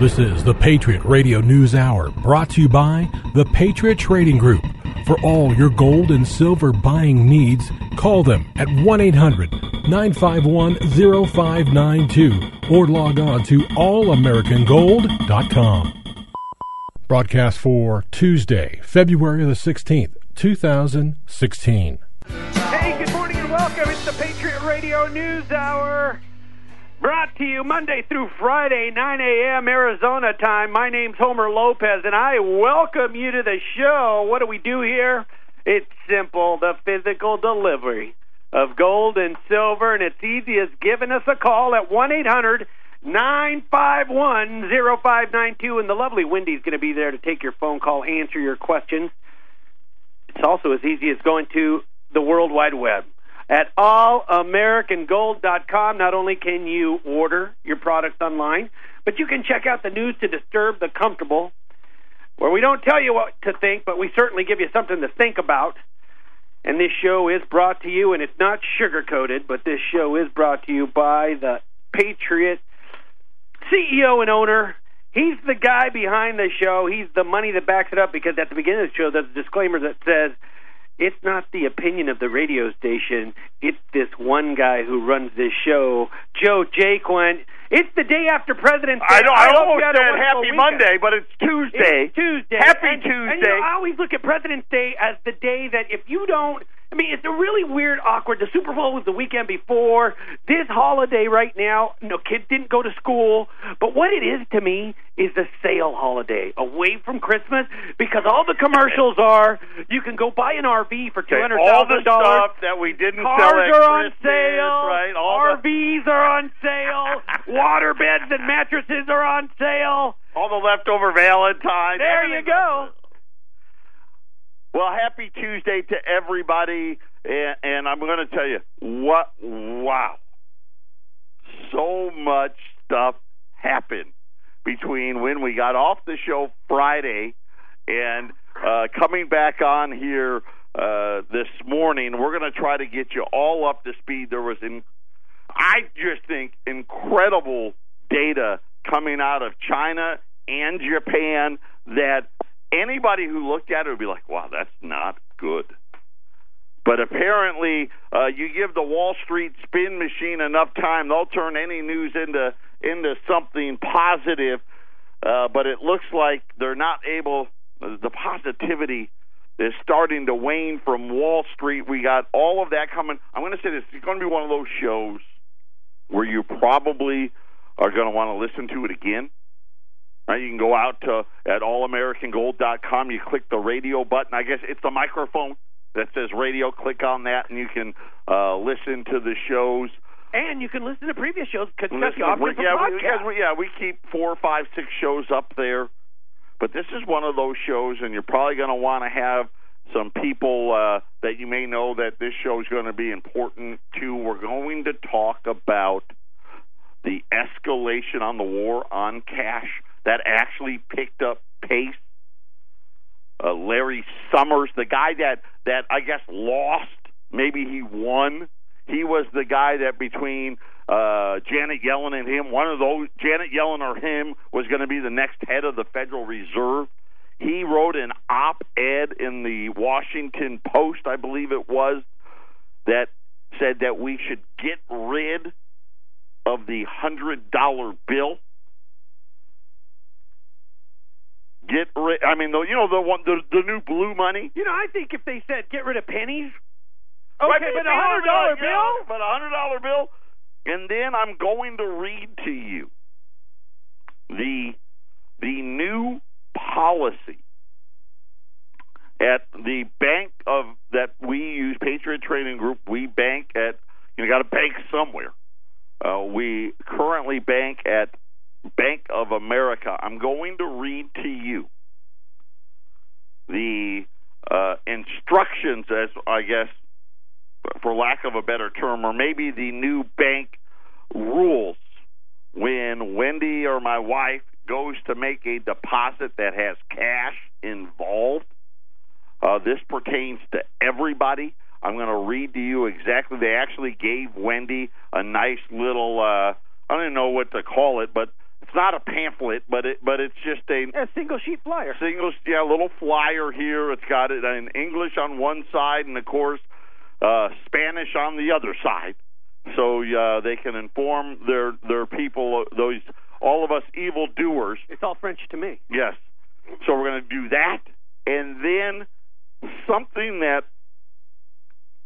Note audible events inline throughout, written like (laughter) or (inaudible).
This is the Patriot Radio News Hour brought to you by the Patriot Trading Group. For all your gold and silver buying needs, call them at 1 800 951 0592 or log on to allamericangold.com. Broadcast for Tuesday, February the 16th, 2016. Hey, good morning and welcome. It's the Patriot Radio News Hour. Brought to you Monday through Friday, 9 a.m. Arizona time. My name's Homer Lopez, and I welcome you to the show. What do we do here? It's simple the physical delivery of gold and silver, and it's easy as giving us a call at 1 800 951 0592. And the lovely Wendy's going to be there to take your phone call, answer your questions. It's also as easy as going to the World Wide Web at allamericangold.com. Not only can you order your products online, but you can check out the news to disturb the comfortable, where we don't tell you what to think, but we certainly give you something to think about. And this show is brought to you, and it's not sugar coated, but this show is brought to you by the Patriot CEO and owner. He's the guy behind the show. He's the money that backs it up because at the beginning of the show, there's a disclaimer that says it's not the opinion of the radio station. It's this one guy who runs this show, Joe Jaquin. It's the day after President's Day. I know. I, hope almost said Happy. Monday, but it's Tuesday. It's Tuesday. Happy and, Tuesday. And, you know, I always look at President's Day as the day that if you don't, I mean, it's a really weird, awkward. The Super Bowl was the weekend before. This holiday right now, no kids didn't go to school. But what it is to me is the sale holiday away from Christmas because all the commercials are you can go buy an RV for two hundred thousand Okay, hundred all the dollars. stuff that we didn't Cars sell at are on Christmas, sale. right? All the, RVs are on sale. (laughs) Water beds and mattresses are on sale. all the leftover Valentine. There you go. Well, happy Tuesday to everybody, and, and I'm going to tell you what. Wow, so much stuff happened between when we got off the show Friday and uh, coming back on here uh, this morning. We're going to try to get you all up to speed. There was, in, I just think, incredible data coming out of China and Japan that anybody who looked at it would be like, wow, that's not good. But apparently, uh, you give the Wall Street spin machine enough time, they'll turn any news into into something positive. Uh, but it looks like they're not able. The positivity is starting to wane from Wall Street. We got all of that coming. I'm going to say this: it's going to be one of those shows where you probably are going to want to listen to it again. Right, you can go out to at allamericangold.com. You click the radio button. I guess it's the microphone that says radio. Click on that, and you can uh, listen to the shows. And you can listen to previous shows. Kentucky offers we- yeah, we, yeah, we, yeah, we keep four, five, six shows up there. But this is one of those shows, and you're probably going to want to have some people uh, that you may know that this show is going to be important to. We're going to talk about the escalation on the war on cash that actually picked up pace. Uh, Larry Summers, the guy that that I guess lost, maybe he won. He was the guy that between uh, Janet Yellen and him, one of those, Janet Yellen or him, was going to be the next head of the Federal Reserve. He wrote an op-ed in the Washington Post, I believe it was, that said that we should get rid of the hundred dollar bill. Get rid. I mean, the, you know the one, the the new blue money. You know, I think if they said get rid of pennies, Right, okay, but a hundred dollar bill, yeah. But a hundred dollar bill, and then I'm going to read to you the the new policy at the bank of that we use, Patriot Trading Group. We bank at you know got to bank somewhere. Uh, we currently bank at Bank of America. I'm going to read to you the uh, instructions, as I guess, for lack of a better term, or maybe the new bank rules when Wendy or my wife goes to make a deposit that has cash involved. Uh, this pertains to everybody. I'm going to read to you exactly. They actually gave Wendy a nice little, uh, I don't know what to call it, but it's not a pamphlet, but it but it's just a, a single sheet flyer. Single, yeah, a little flyer here. It's got it in English on one side, and of course, uh, Spanish on the other side, so uh, they can inform their their people. Those all of us evil doers. It's all French to me. Yes. So we're going to do that, and then something that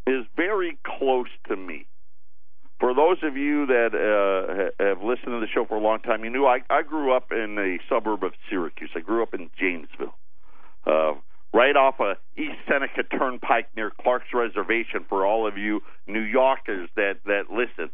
is very close to me for those of you that uh, have listened to the show for a long time, you knew I, I grew up in a suburb of Syracuse. I grew up in Jamesville, uh, right off of East Seneca Turnpike near Clark's Reservation. For all of you New Yorkers that that listen,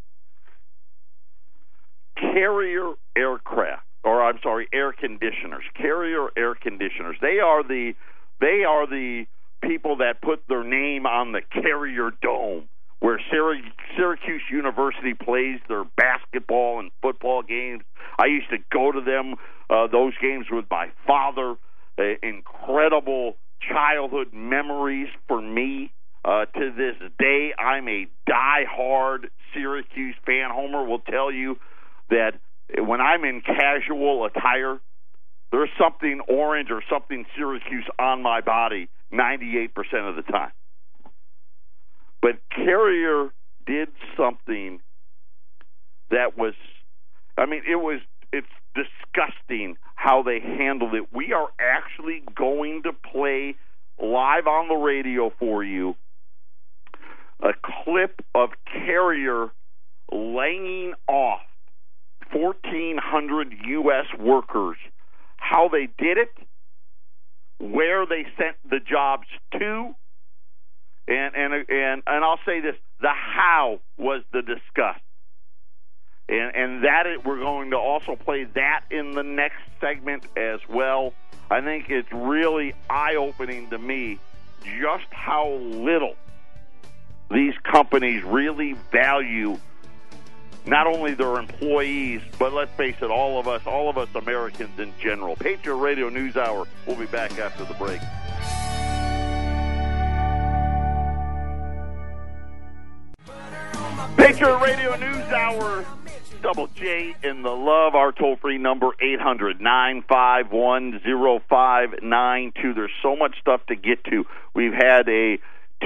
Carrier aircraft, or I'm sorry, air conditioners, Carrier air conditioners. They are the they are the people that put their name on the Carrier Dome where Syracuse University plays their basketball and football games. I used to go to them, uh, those games with my father. Uh, incredible childhood memories for me. Uh, to this day, I'm a die-hard Syracuse fan. Homer will tell you that when I'm in casual attire, there's something orange or something Syracuse on my body 98% of the time. But Carrier did something that was, I mean, it was, it's disgusting how they handled it. We are actually going to play live on the radio for you a clip of Carrier laying off 1,400 U.S. workers, how they did it, where they sent the jobs to, and and and and I'll say this: the how was the discuss, and and that it, we're going to also play that in the next segment as well. I think it's really eye opening to me just how little these companies really value not only their employees, but let's face it, all of us, all of us Americans in general. Patriot Radio News Hour. We'll be back after the break. Patriot Radio News Hour. Double J in the love. Our toll free number eight hundred nine five one zero five nine two. There's so much stuff to get to. We've had a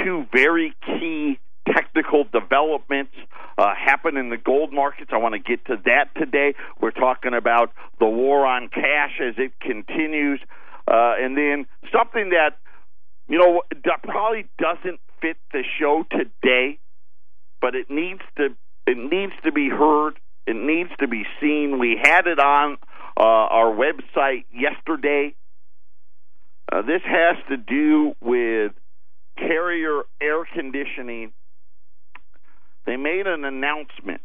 two very key technical developments uh, happen in the gold markets. I want to get to that today. We're talking about the war on cash as it continues, uh, and then something that you know probably doesn't fit the show today but it needs to it needs to be heard. It needs to be seen. We had it on uh, our website yesterday. Uh, this has to do with Carrier air conditioning. They made an announcement.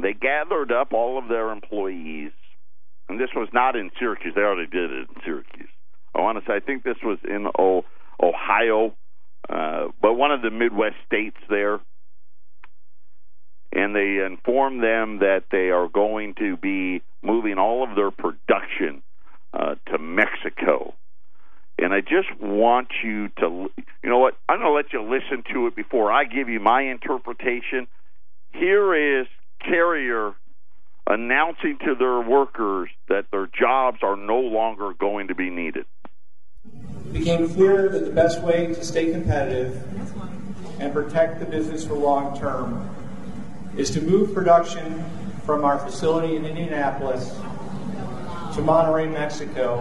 They gathered up all of their employees, and this was not in Syracuse. They already did it in Syracuse. I want to say I think this was in o- Ohio, uh, but one of the Midwest states there and they inform them that they are going to be moving all of their production uh, to Mexico. And I just want you to, you know what? I'm going to let you listen to it before I give you my interpretation. Here is Carrier announcing to their workers that their jobs are no longer going to be needed. It became clear that the best way to stay competitive and protect the business for long term is to move production from our facility in Indianapolis to Monterrey, Mexico.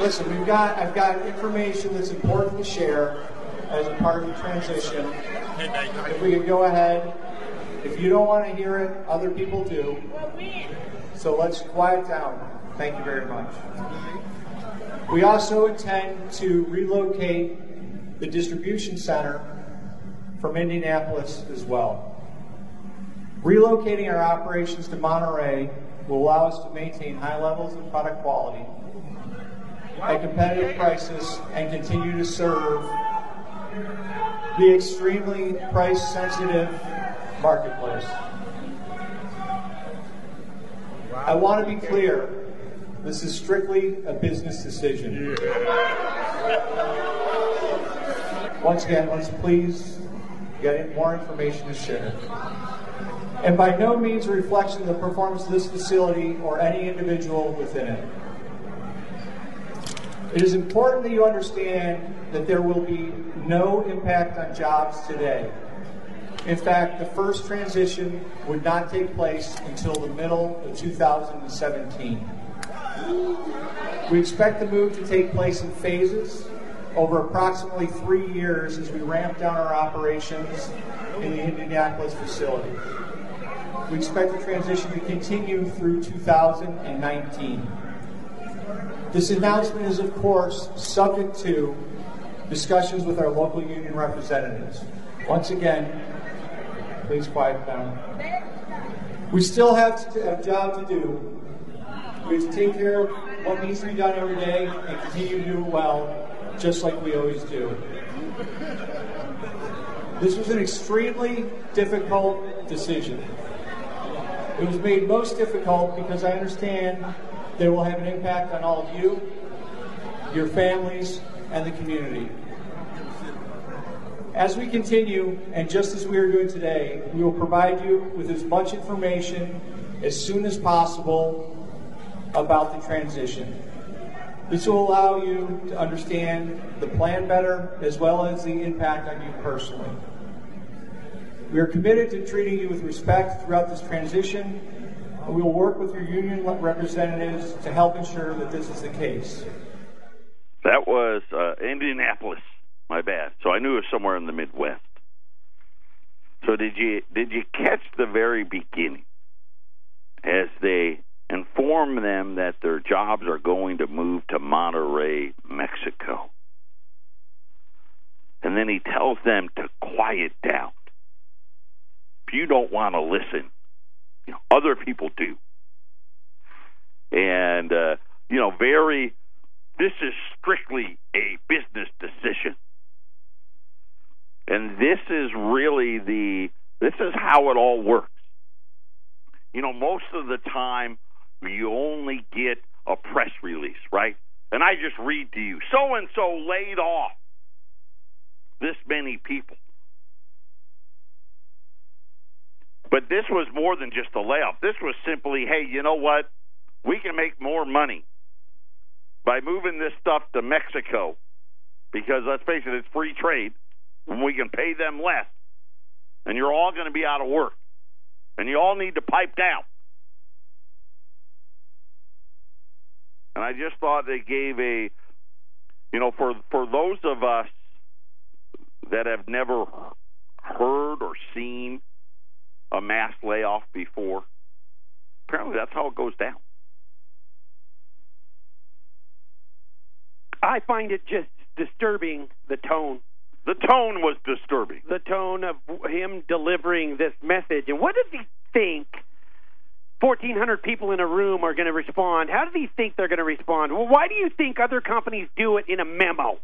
Listen, we've got I've got information that's important to share as a part of the transition. If we could go ahead. If you don't want to hear it, other people do. So let's quiet down. Thank you very much. We also intend to relocate the distribution center from Indianapolis as well. Relocating our operations to Monterrey will allow us to maintain high levels of product quality at competitive prices and continue to serve the extremely price sensitive marketplace. I want to be clear this is strictly a business decision. once again, let's please get more information to share. And by no means a reflection of the performance of this facility or any individual within it. It is important that you understand that there will be no impact on jobs today. In fact, the first transition would not take place until the middle of 2017. We expect the move to take place in phases over approximately three years as we ramp down our operations in the Indianapolis facility. We expect the transition to continue through 2019. This announcement is, of course, subject to discussions with our local union representatives. Once again, please quiet down. We still have a uh, job to do. We have to take care of what needs to be done every day and continue to do it well, just like we always do. This was an extremely difficult decision. It was made most difficult because I understand that it will have an impact on all of you, your families, and the community. As we continue, and just as we are doing today, we will provide you with as much information as soon as possible about the transition. This will allow you to understand the plan better as well as the impact on you personally. We are committed to treating you with respect throughout this transition, we will work with your union representatives to help ensure that this is the case. That was uh, Indianapolis. My bad. So I knew it was somewhere in the Midwest. So did you did you catch the very beginning inform them that their jobs are going to move to Monterrey, Mexico? And then he tells them to quiet down. If you don't want to listen, you know, other people do. And uh, you know, very this is strictly a business decision. And this is really the this is how it all works. You know, most of the time you only get a press release, right? And I just read to you, so and so laid off this many people. But this was more than just a layoff. This was simply, hey, you know what? We can make more money by moving this stuff to Mexico because let's face it, it's free trade when we can pay them less. And you're all going to be out of work. And you all need to pipe down. And I just thought they gave a, you know, for for those of us that have never heard or seen a mass layoff before. Apparently, that's how it goes down. I find it just disturbing the tone. The tone was disturbing. The tone of him delivering this message. And what does he think 1,400 people in a room are going to respond? How do he think they're going to respond? Well, why do you think other companies do it in a memo?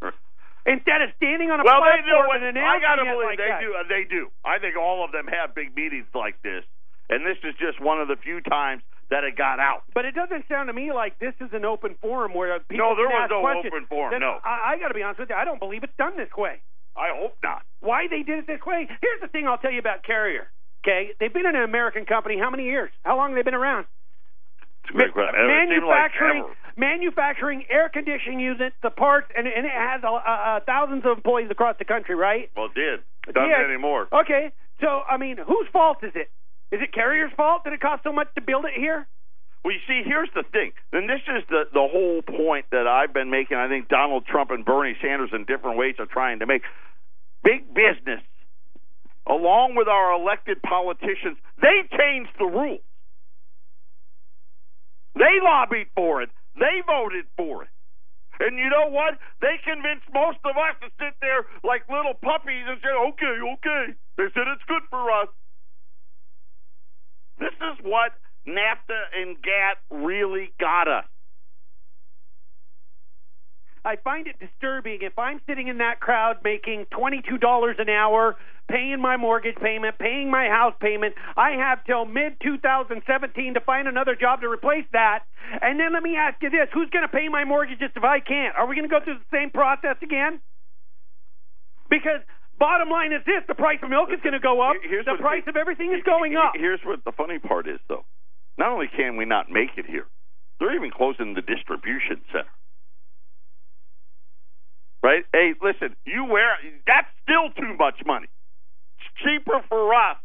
(laughs) Instead of standing on a well, platform they do. and I gotta like believe they that. do. Uh, they do. I think all of them have big meetings like this, and this is just one of the few times that it got out. But it doesn't sound to me like this is an open forum where people No, there was no questions. open forum, Then no. I, I got to be honest with you. I don't believe it's done this way. I hope not. Why they did it this way? Here's the thing I'll tell you about Carrier. Okay, they've been an American company. How many years? How long have they been around? It's a great question. Like manufacturing manufacturing air conditioning units, the parts, and, and it has uh, uh, thousands of employees across the country, right? Well, it did. Doesn't Yeah. anymore. Okay, so I mean, whose fault is it? Is it Carrier's fault that it cost so much to build it here? Well, you see, here's the thing, and this is the the whole point that I've been making. I think Donald Trump and Bernie Sanders, in different ways, are trying to make. Big business, along with our elected politicians, they changed the rules. They lobbied for it. They voted for it. And you know what? They convinced most of us to sit there like little puppies and say, okay, okay. They said it's good for us. This is what NAFTA and GATT really got us. I find it disturbing if I'm sitting in that crowd making $22 an hour, paying my mortgage payment, paying my house payment. I have till mid 2017 to find another job to replace that. And then let me ask you this who's going to pay my mortgages if I can't? Are we going to go through the same process again? Because bottom line is this: the price of milk is going to go up. Here's the price of everything is going up. Here's what the funny part is, though. Not only can we not make it here, they're even closing the distribution center. Right? Hey, listen, you wear that's still too much money. It's cheaper for us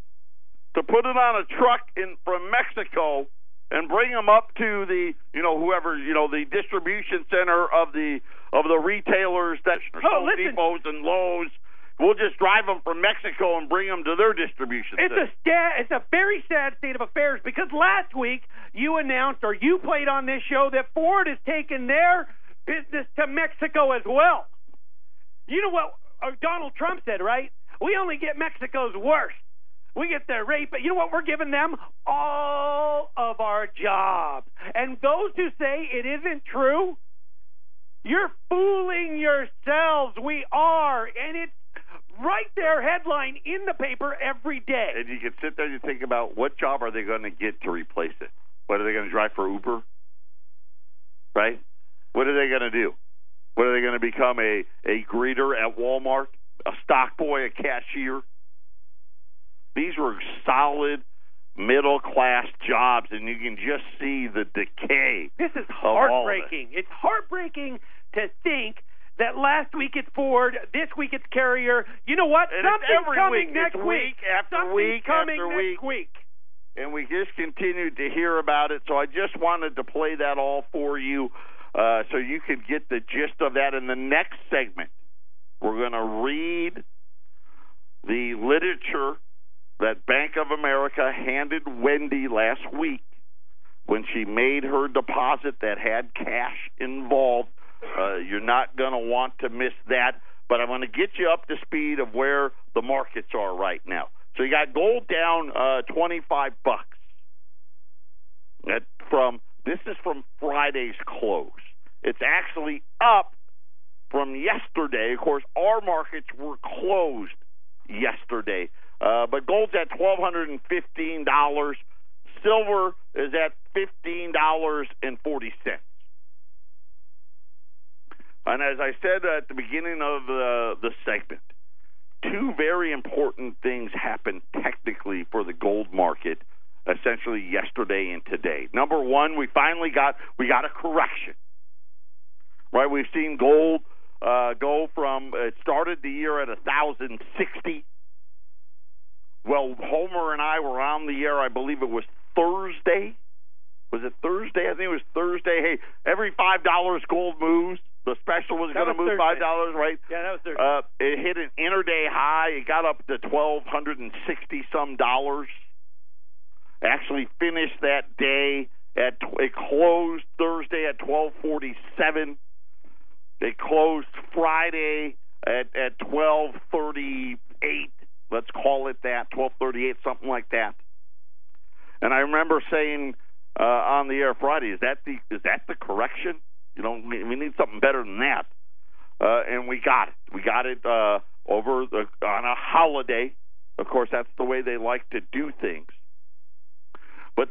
to put it on a truck in from Mexico and bring them up to the you know whoever you know the distribution center of the of the retailers that Oh, Home. Depots and Lowe's. We'll just drive them from Mexico and bring them to their distribution It's center. a sta- it's a very sad state of affairs because last week you announced or you played on this show that Ford has taken their business to Mexico as well. You know what uh, Donald Trump said, right? We only get Mexico's worst. We get the rape. You know what we're giving them? All of our jobs. And those who say it isn't true, you're fooling yourselves. We are, and it's right there, headline in the paper every day. and you can sit there and think about what job are they going to get to replace it? What are they going to drive for Uber? Right? What are they going to do? What are they going to become a a greeter at Walmart, a stock boy, a cashier? These were solid middle class jobs, and you can just see the decay. This is all of it. heartbreaking. It's heartbreaking to think that last week it's Ford, this week it's Carrier. You know what? And Something's coming week. next It's week after Something's week coming after next week. and we just continued to hear about it. So I just wanted to play that all for you, uh, so you could get the gist of that. In the next segment, we're going to read the literature that Bank of America handed Wendy last week when she made her deposit that had cash involved. Uh, you're not going to want to miss that. But I'm going to get you up to speed of where the markets are right now. So you got gold down uh, 25 bucks. That from this is from Friday's close. It's actually up from yesterday. Of course, our markets were closed yesterday, uh, but gold's at twelve hundred and fifteen dollars. Silver is at fifteen dollars and forty cents. And as I said at the beginning of the, the segment, two very important things happened technically for the gold market essentially yesterday and today. Number one, we finally got we got a correction. Right, we've seen gold uh, go from it started the year at a thousand sixty. Well, Homer and I were on the air. I believe it was Thursday. Was it Thursday? I think it was Thursday. Hey, every five dollars gold moves. The special was going to move Thursday. five dollars, right? Yeah, that was their. Uh, it hit an interday high. It got up to twelve hundred and sixty some dollars. Actually finished that day at it closed Thursday at twelve forty seven. It closed Friday at at twelve thirty eight. Let's call it that twelve thirty eight, something like that. And I remember saying uh, on the air Friday, is that the is that the correction? You know, we, we need something better than that. Uh, and we got it. We got it uh, over the, on a holiday. Of course, that's the way they like to do things. But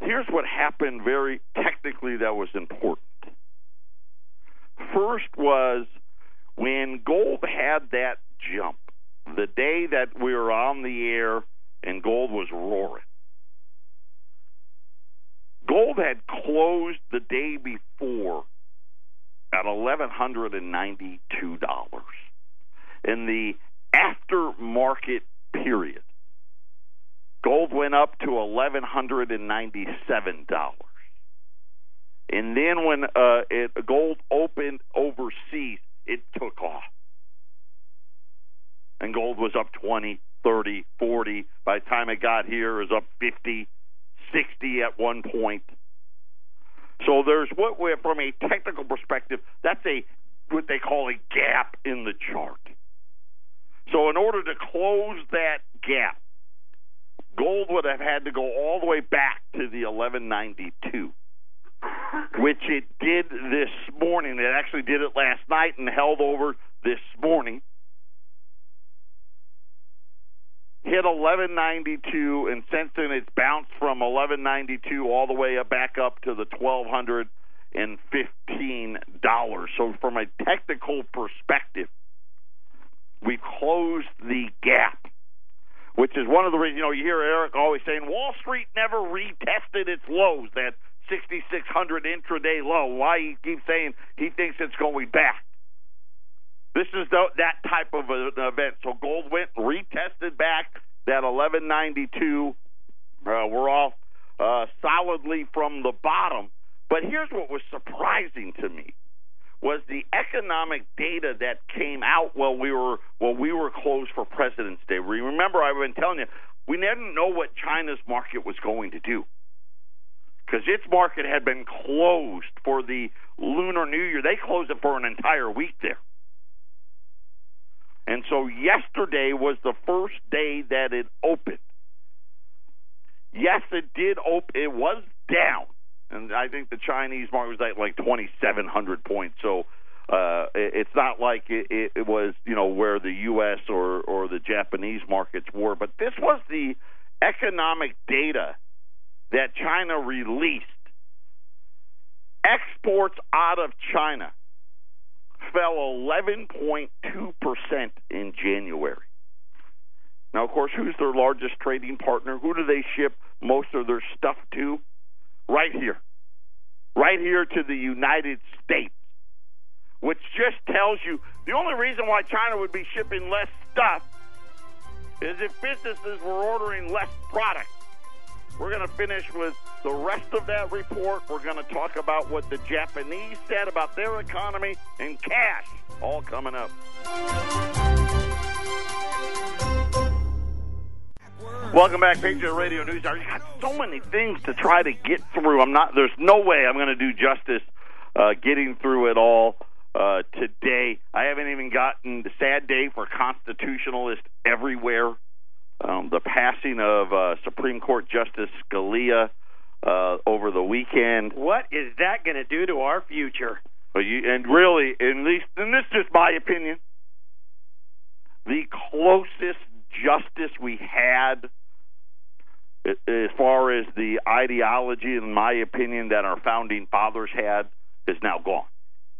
here's what happened very technically that was important. First was when gold had that jump, the day that we were on the air and gold was roaring. Gold had closed the day before at eleven hundred and ninety two dollars. In the aftermarket period, gold went up to eleven hundred and then when uh, it, gold opened overseas, it took off. And gold was up 20, 30, 40. By the time it got here, it was up 50, 60 at one point. So there's what we're from a technical perspective, that's a what they call a gap in the chart. So in order to close that gap, gold would have had to go all the way back to the 1192, (laughs) which it did this morning. It actually did it last night and held over this morning. Hit 1192, and since then it's bounced from 1192 all the way back up to the 1215 dollars. So from a technical perspective, We've closed the gap, which is one of the reasons, you know, you hear Eric always saying Wall Street never retested its lows, that 6,600 intraday low. Why he keeps saying he thinks it's going back. This is the, that type of an event. So gold went retested back that 1192. Uh, we're off uh, solidly from the bottom. But here's what was surprising to me was the economic data that came out while we were while we were closed for President's Day. Remember, I've been telling you we didn't know what China's market was going to do because its market had been closed for the Lunar New Year. They closed it for an entire week there. And so yesterday was the first day that it opened. Yes, it did open. It was down, and I think the Chinese market was at like 2,700 points. So uh, it's not like it, it was, you know, where the U.S. or or the Japanese markets were. But this was the economic data that China released. Exports out of China fell 11.2% in January. Now, of course, who's their largest trading partner? Who do they ship most of their stuff to? Right here. Right here to the United States. Which just tells you the only reason why China would be shipping less stuff is if businesses were ordering less product. We're going to finish with the rest of that report. We're going to talk about what the Japanese said about their economy and cash, all coming up. Welcome back, Patriot Radio News. I've got so many things to try to get through. I'm not. There's no way I'm going to do justice uh, getting through it all uh, today. I haven't even gotten the sad day for constitutionalists everywhere um, the passing of uh, Supreme Court Justice Scalia uh, over the weekend. What is that going to do to our future? You, and really, at least, and this is just my opinion, the closest justice we had as far as the ideology, in my opinion, that our founding fathers had is now gone.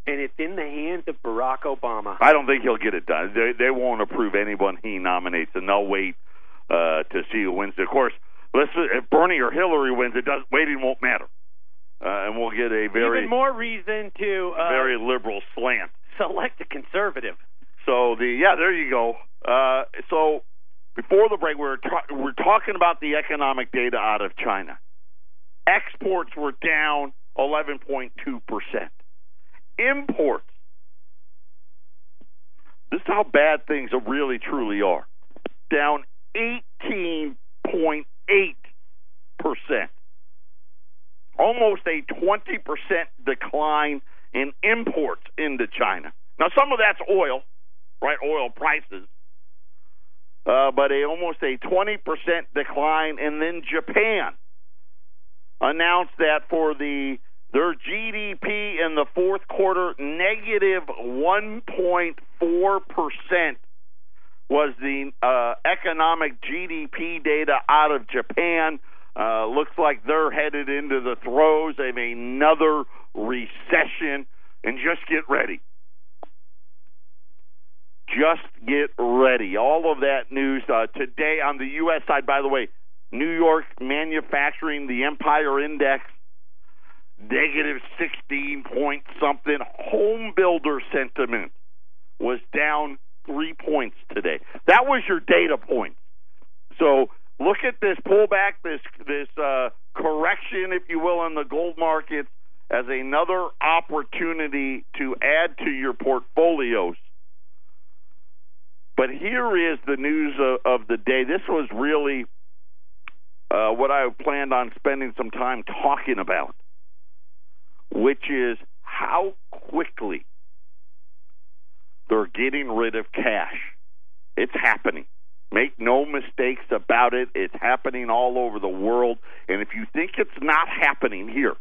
And it's in the hands of Barack Obama. I don't think he'll get it done. They, they won't approve anyone he nominates, and they'll wait uh, to see who wins. Of course, let's if Bernie or Hillary wins, it does waiting won't matter, uh, and we'll get a very even more reason to uh, very liberal slant. Select a conservative. So the yeah, there you go. Uh, so before the break, we we're ta- we're talking about the economic data out of China. Exports were down 11.2 percent. Imports. This is how bad things really truly are. Down 18.8%. Almost a 20% decline in imports into China. Now, some of that's oil, right? Oil prices. Uh, but a almost a 20% decline. And then Japan announced that for the their GDP in the fourth quarter, negative 1.4 percent was the uh, economic GDP data out of Japan. Uh, looks like they're headed into the throes of another recession. And just get ready. Just get ready. All of that news uh, today on the U.S. side, by the way, New York manufacturing, the Empire Index, negative 16 point something. Home builder sentiment was down three points today. That was your data point. So look at this pullback, this this uh, correction, if you will, in the gold markets as another opportunity to add to your portfolios. But here is the news of, of the day. This was really uh, what I planned on spending some time talking about, which is how quickly they're getting rid of cash. It's happening. Make no mistakes about it. It's happening all over the world. And if you think it's not happening here,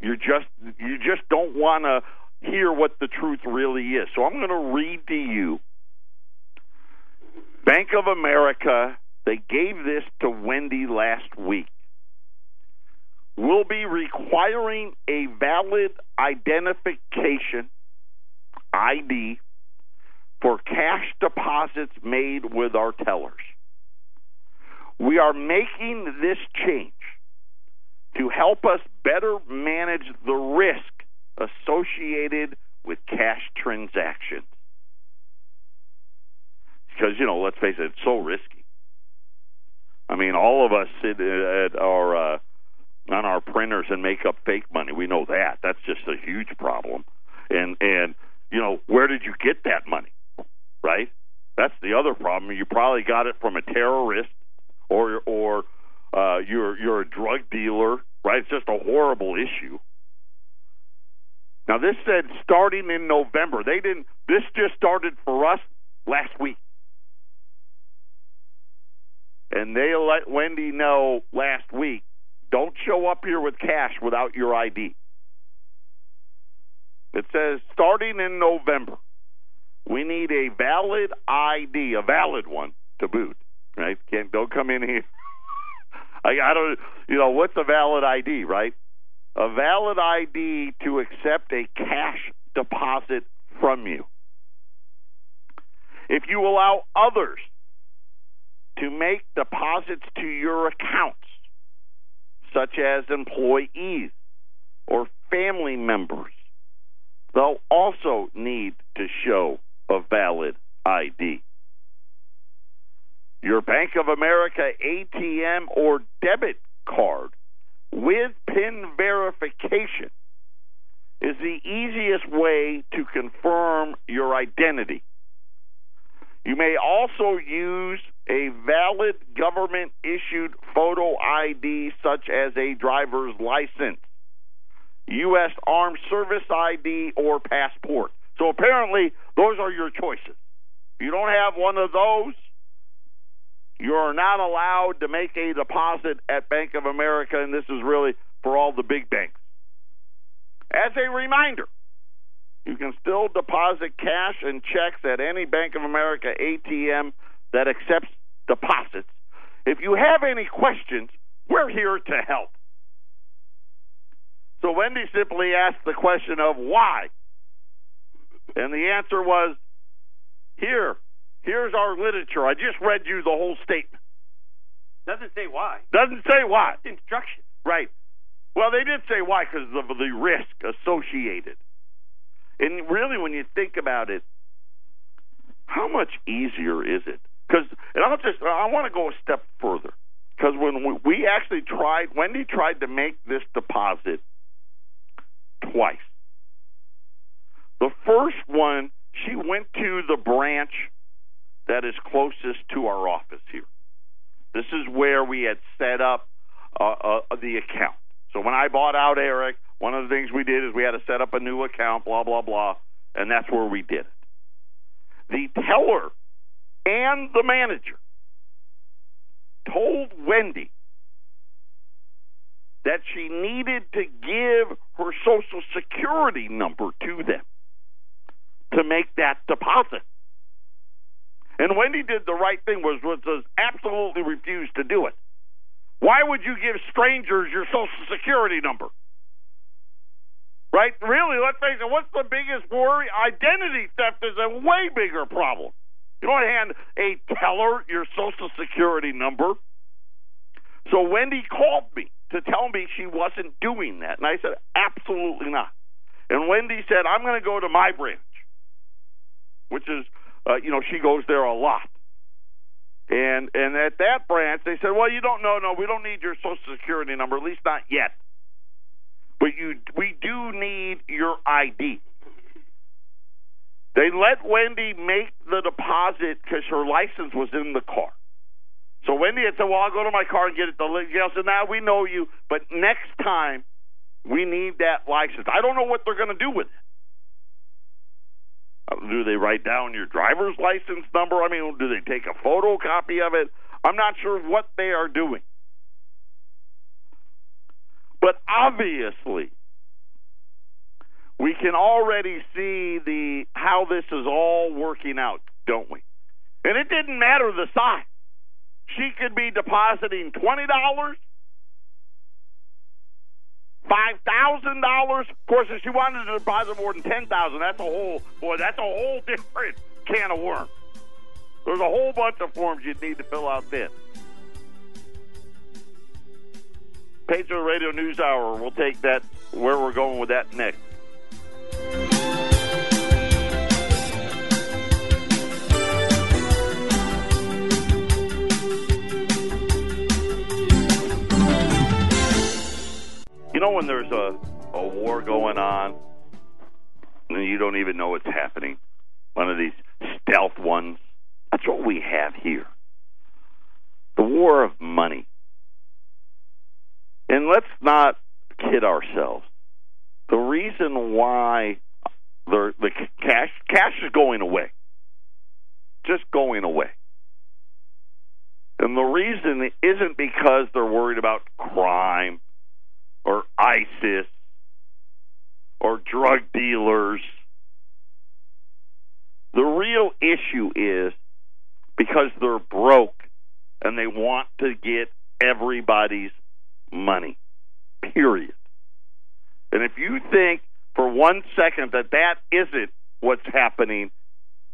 you just you just don't want to hear what the truth really is. So I'm going to read to you Bank of America, they gave this to Wendy last week. Will be requiring a valid identification ID for cash deposits made with our tellers. We are making this change to help us better manage the risk associated with cash transactions. Because, you know, let's face it, it's so risky. I mean, all of us sit at our uh, on our printers and make up fake money. We know that. That's just a huge problem. And and you know, where did you get that money? Right? That's the other problem. You probably got it from a terrorist or or uh you're you're a drug dealer, right? It's just a horrible issue. Now this said starting in November. They didn't this just started for us last week. And they let Wendy know last week don't show up here with cash without your ID. It says starting in November, we need a valid ID, a valid one to boot. Right? Can't don't come in here. (laughs) I, I don't. You know what's a valid ID, right? A valid ID to accept a cash deposit from you. If you allow others to make deposits to your accounts, such as employees or family members, they'll also need to show a valid ID. Your Bank of America ATM or debit card with PIN verification is the easiest way to confirm your identity. You may also use a valid government issued photo ID such as a driver's license, U.S. Armed Service ID, or passport. So apparently, those are your choices. If you don't have one of those, you're not allowed to make a deposit at Bank of America, and this is really for all the big banks. As a reminder, you can still deposit cash and checks at any Bank of America ATM that accepts deposits. If you have any questions, we're here to help. So Wendy simply asked the question of why. And the answer was here. Here's our literature. I just read you the whole statement. Doesn't say why. Doesn't say why. It's instruction. Right. Well, they did say why because of the risk associated. And really, when you think about it, how much easier is it? Because, and I'll just, I want to go a step further. Because when we actually tried, Wendy tried to make this deposit twice. The first one, she went to the branch that is closest to our office here. This is where we had set up uh, uh, the account. So when I bought out Eric, one of the things we did is we had to set up a new account, blah, blah, blah, and that's where we did it. The teller and the manager told Wendy that she needed to give her social security number to them to make that deposit. And Wendy did the right thing was was was absolutely refused to do it. Why would you give strangers your social security number? Right? Really, let's face it, what's the biggest worry? Identity theft is a way bigger problem. You don't hand a teller your social security number. So Wendy called me to tell me she wasn't doing that. And I said, absolutely not. And Wendy said, I'm going to go to my branch, which is, uh, you know, she goes there a lot. And and at that branch, they said, well, you don't know, no, we don't need your social security number, at least not yet. But you, we do need your ID. They let Wendy make the deposit because her license was in the car. So Wendy said, "Well, I'll go to my car and get it." The Gail said, "Now we know you, but next time we need that license." I don't know what they're going to do with it. Uh, do they write down your driver's license number? I mean, do they take a photocopy of it? I'm not sure what they are doing. But obviously, we can already see the how this is all working out, don't we? And it didn't matter the size. She could be depositing twenty dollars, five thousand dollars. Of course, if she wanted to deposit more than ten thousand, that's a whole boy. That's a whole different can of worms. There's a whole bunch of forms you'd need to fill out then. Patriot Radio News Hour. We'll take that where we're going with that next. When there's a, a war going on and you don't even know what's happening? One of these stealth ones. That's what we have here. The war of money. And let's not kid ourselves. The reason why the, the cash cash is going away, just going away, and the reason isn't because they're worried about crime or ISIS or drug dealers. The real issue is because they're broke and they want to get everybody's money. Period. And if you think for one second that that isn't what's happening,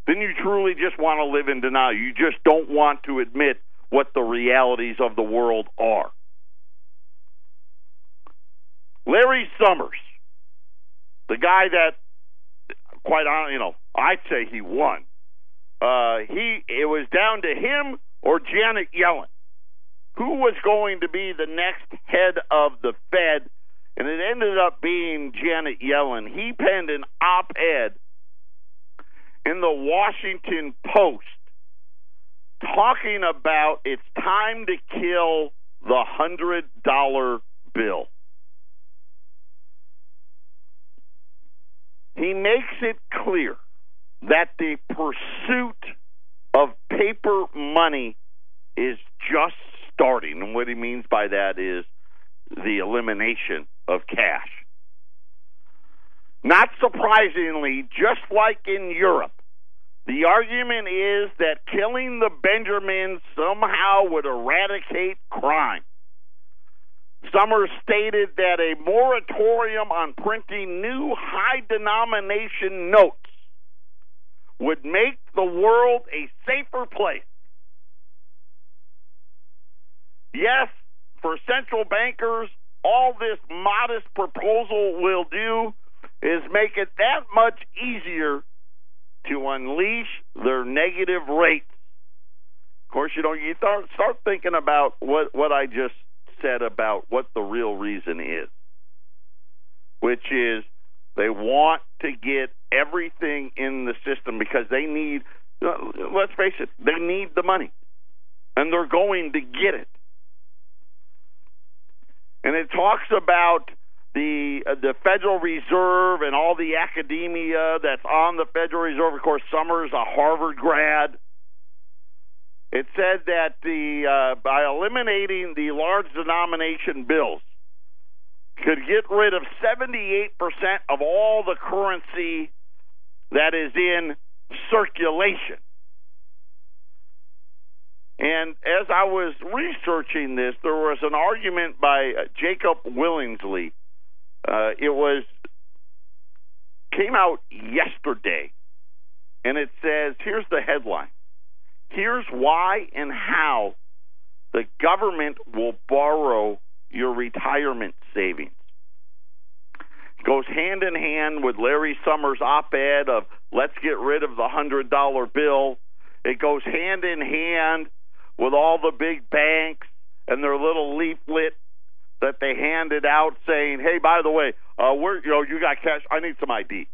then you truly just want to live in denial. You just don't want to admit what the realities of the world are. Larry Summers, the guy that, quite honestly, you know, I'd say he won. Uh, he it was down to him or Janet Yellen, who was going to be the next head of the Fed, and it ended up being Janet Yellen. He penned an op-ed in the Washington Post talking about it's time to kill the hundred dollar bill. He makes it clear that the pursuit of paper money is just starting. And what he means by that is the elimination of cash. Not surprisingly, just like in Europe, the argument is that killing the Benjamins somehow would eradicate crime. Summers stated that a moratorium on printing new high denomination notes would make the world a safer place. Yes, for central bankers, all this modest proposal will do is make it that much easier to unleash their negative rates. Of course, you know, you start, start thinking about what, what I just said about what the real reason is, which is they want to get everything in the system because they need, let's face it, they need the money. And they're going to get it. And it talks about the uh, the Federal Reserve and all the academia that's on the Federal Reserve. Of course, Summers a Harvard grad. It said that the uh, by eliminating the large denomination bills could get rid of 78% of all the currency that is in circulation. And as I was researching this, there was an argument by uh, Jacob Willingsley. Uh, it was came out yesterday, and it says, "Here's the headline: Here's why and how the government will borrow your retirement savings. It goes hand in hand with Larry Summers' op ed of let's get rid of the $100 bill. It goes hand in hand with all the big banks and their little leaflet that they handed out saying, "Hey, by the way, uh, we're you know you got cash. I need some ID.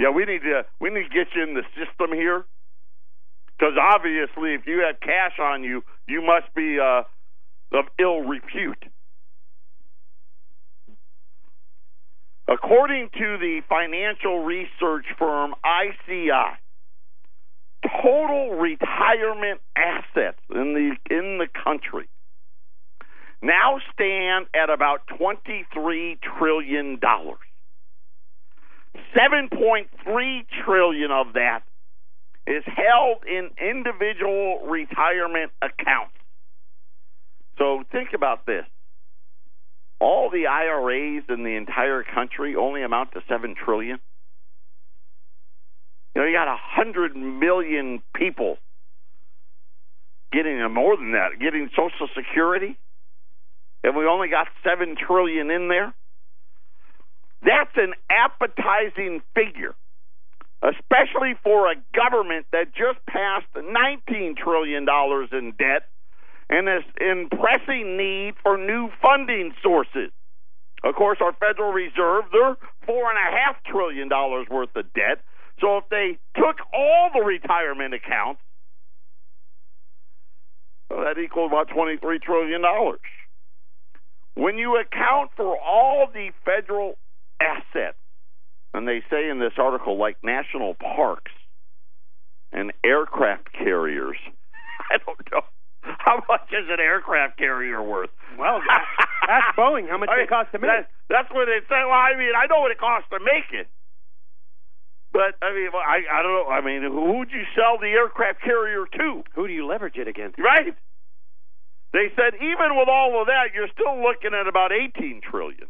Yeah, we need to we need to get you in the system here. Because obviously, if you have cash on you, you must be uh, of ill repute. According to the financial research firm ICI, total retirement assets in the in the country now stand at about 23 trillion dollars. 7.3 trillion of that is held in individual retirement accounts. So think about this. All the IRAs in the entire country only amount to 7 trillion. You know, you got a hundred million people getting more than that, getting Social Security, and we only got seven trillion in there. That's an appetizing figure, especially for a government that just passed $19 trillion in debt and is in pressing need for new funding sources. Of course, our Federal Reserve, they're four and a half trillion dollars worth of debt. So if they took all the retirement accounts, well, that equals about twenty-three trillion dollars. When you account for all the federal assets, and they say in this article, like national parks and aircraft carriers, (laughs) I don't know. How much is an aircraft carrier worth? Well, ask (laughs) Boeing how much I mean, it costs to make. That, that's what they say. Well, I mean, I know what it costs to make it, but I mean, I I don't know. I mean, who would you sell the aircraft carrier to? Who do you leverage it against? Right. They said even with all of that, you're still looking at about 18 trillion.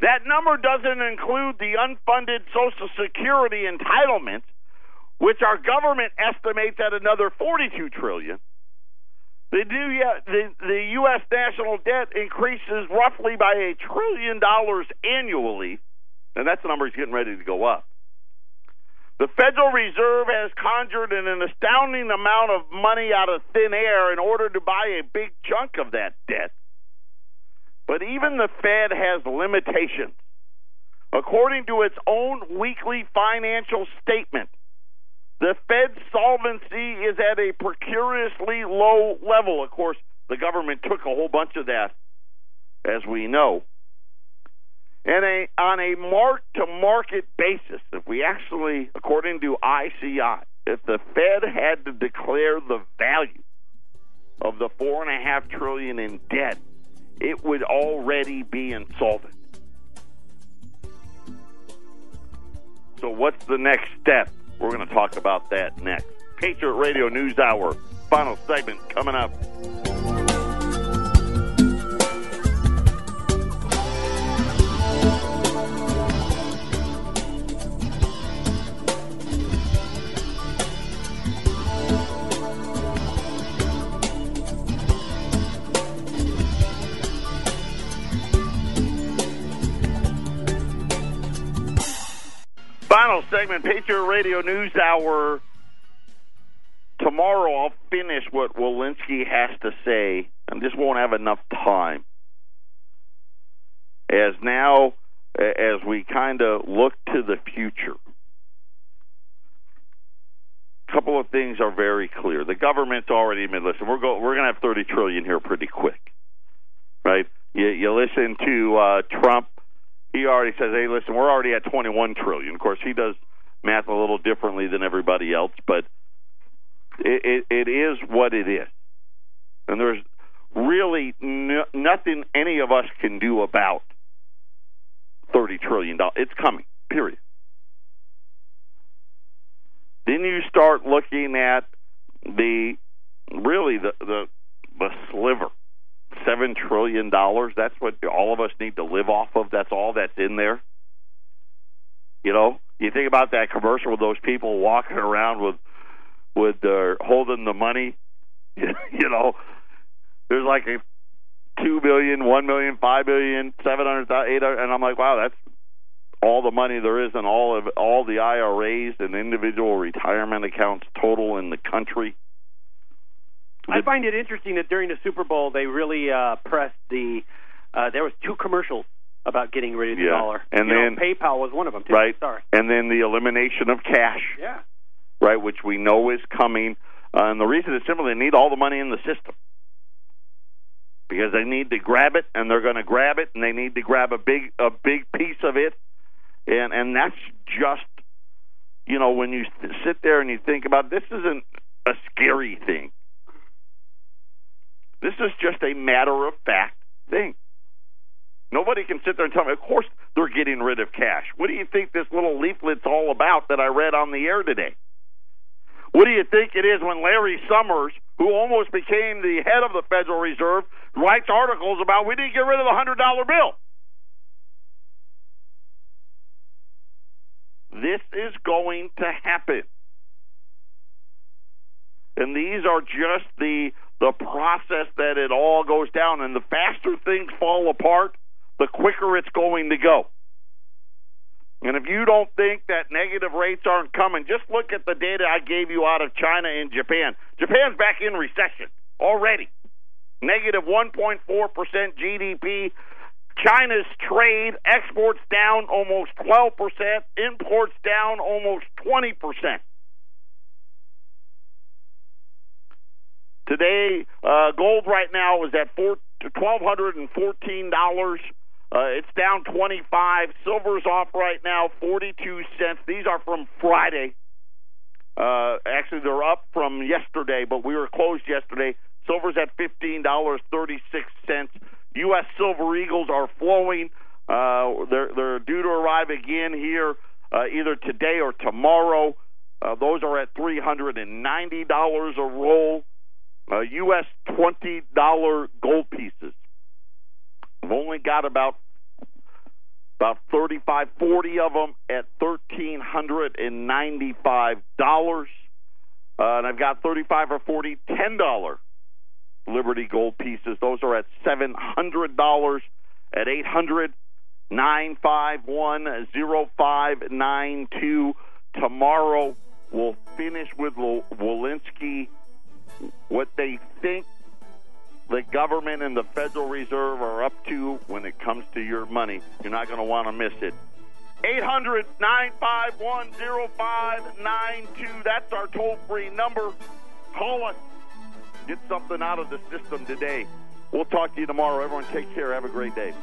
That number doesn't include the unfunded Social Security entitlements, which our government estimates at another 42 trillion. The, new, uh, the, the U.S. national debt increases roughly by a trillion dollars annually, and that's the number is getting ready to go up. The Federal Reserve has conjured an astounding amount of money out of thin air in order to buy a big chunk of that debt. But even the Fed has limitations. According to its own weekly financial statement, the Fed's solvency is at a precariously low level. Of course, the government took a whole bunch of that, as we know. And a, on a mark to market basis, if we actually, according to ICI, if the Fed had to declare the value of the four and a half trillion in debt, it would already be insolvent. So, what's the next step? We're going to talk about that next. Patriot Radio News Hour, final segment coming up. Final segment, Patriot Radio News Hour. Tomorrow I'll finish what Walensky has to say. I just won't have enough time. As now, as we kind of look to the future, a couple of things are very clear. The government's already admitted, listen, we're, go, we're going to have 30 trillion here pretty quick, right? You, you listen to uh, Trump he already says, "Hey, listen, we're already at 21 trillion." Of course, he does math a little differently than everybody else, but it, it, it is what it is, and there's really no, nothing any of us can do about 30 trillion dollars. It's coming. Period. Then you start looking at the really the the, the sliver seven trillion dollars. That's what all of us need to live off of. That's all that's in there. You know, you think about that commercial with those people walking around with with uh, holding the money. (laughs) you know, there's like a two billion, one million, five billion, seven hundred, eight hundred, and I'm like, wow, that's all the money there is in all of all the IRAs and individual retirement accounts total in the country. I find it interesting that during the Super Bowl they really uh, pressed the. Uh, there was two commercials about getting rid of the yeah. dollar, and you then know, PayPal was one of them. Too. Right. Sorry. And then the elimination of cash. Yeah. Right, which we know is coming, uh, and the reason is simply they need all the money in the system because they need to grab it, and they're going to grab it, and they need to grab a big a big piece of it, and and that's just you know when you sit there and you think about it, this isn't a scary thing. This is just a matter of fact thing. Nobody can sit there and tell me, of course, they're getting rid of cash. What do you think this little leaflet's all about that I read on the air today? What do you think it is when Larry Summers, who almost became the head of the Federal Reserve, writes articles about we to get rid of the $100 bill? This is going to happen. And these are just the the process that it all goes down. And the faster things fall apart, the quicker it's going to go. And if you don't think that negative rates aren't coming, just look at the data I gave you out of China and Japan. Japan's back in recession already. Negative 1.4% GDP. China's trade, exports down almost 12%, imports down almost 20%. Today, uh, gold right now is at four, $1,214. Uh, it's down 25. Silver's off right now, 42 cents. These are from Friday. Uh, actually, they're up from yesterday, but we were closed yesterday. Silver's at $15.36. U.S. Silver Eagles are flowing. Uh, they're, they're due to arrive again here uh, either today or tomorrow. Uh, those are at $390 a roll. Uh, U.S. $20 gold pieces. I've only got about about 35, 40 of them at $1,395. Uh, and I've got 35 or 40 $10 Liberty Gold pieces. Those are at $700 at 800 951 Tomorrow, we'll finish with Walensky, what they think the government and the Federal Reserve are up to when it comes to your money. You're not going to want to miss it. 800 951 0592. That's our toll free number. Call us. Get something out of the system today. We'll talk to you tomorrow. Everyone take care. Have a great day.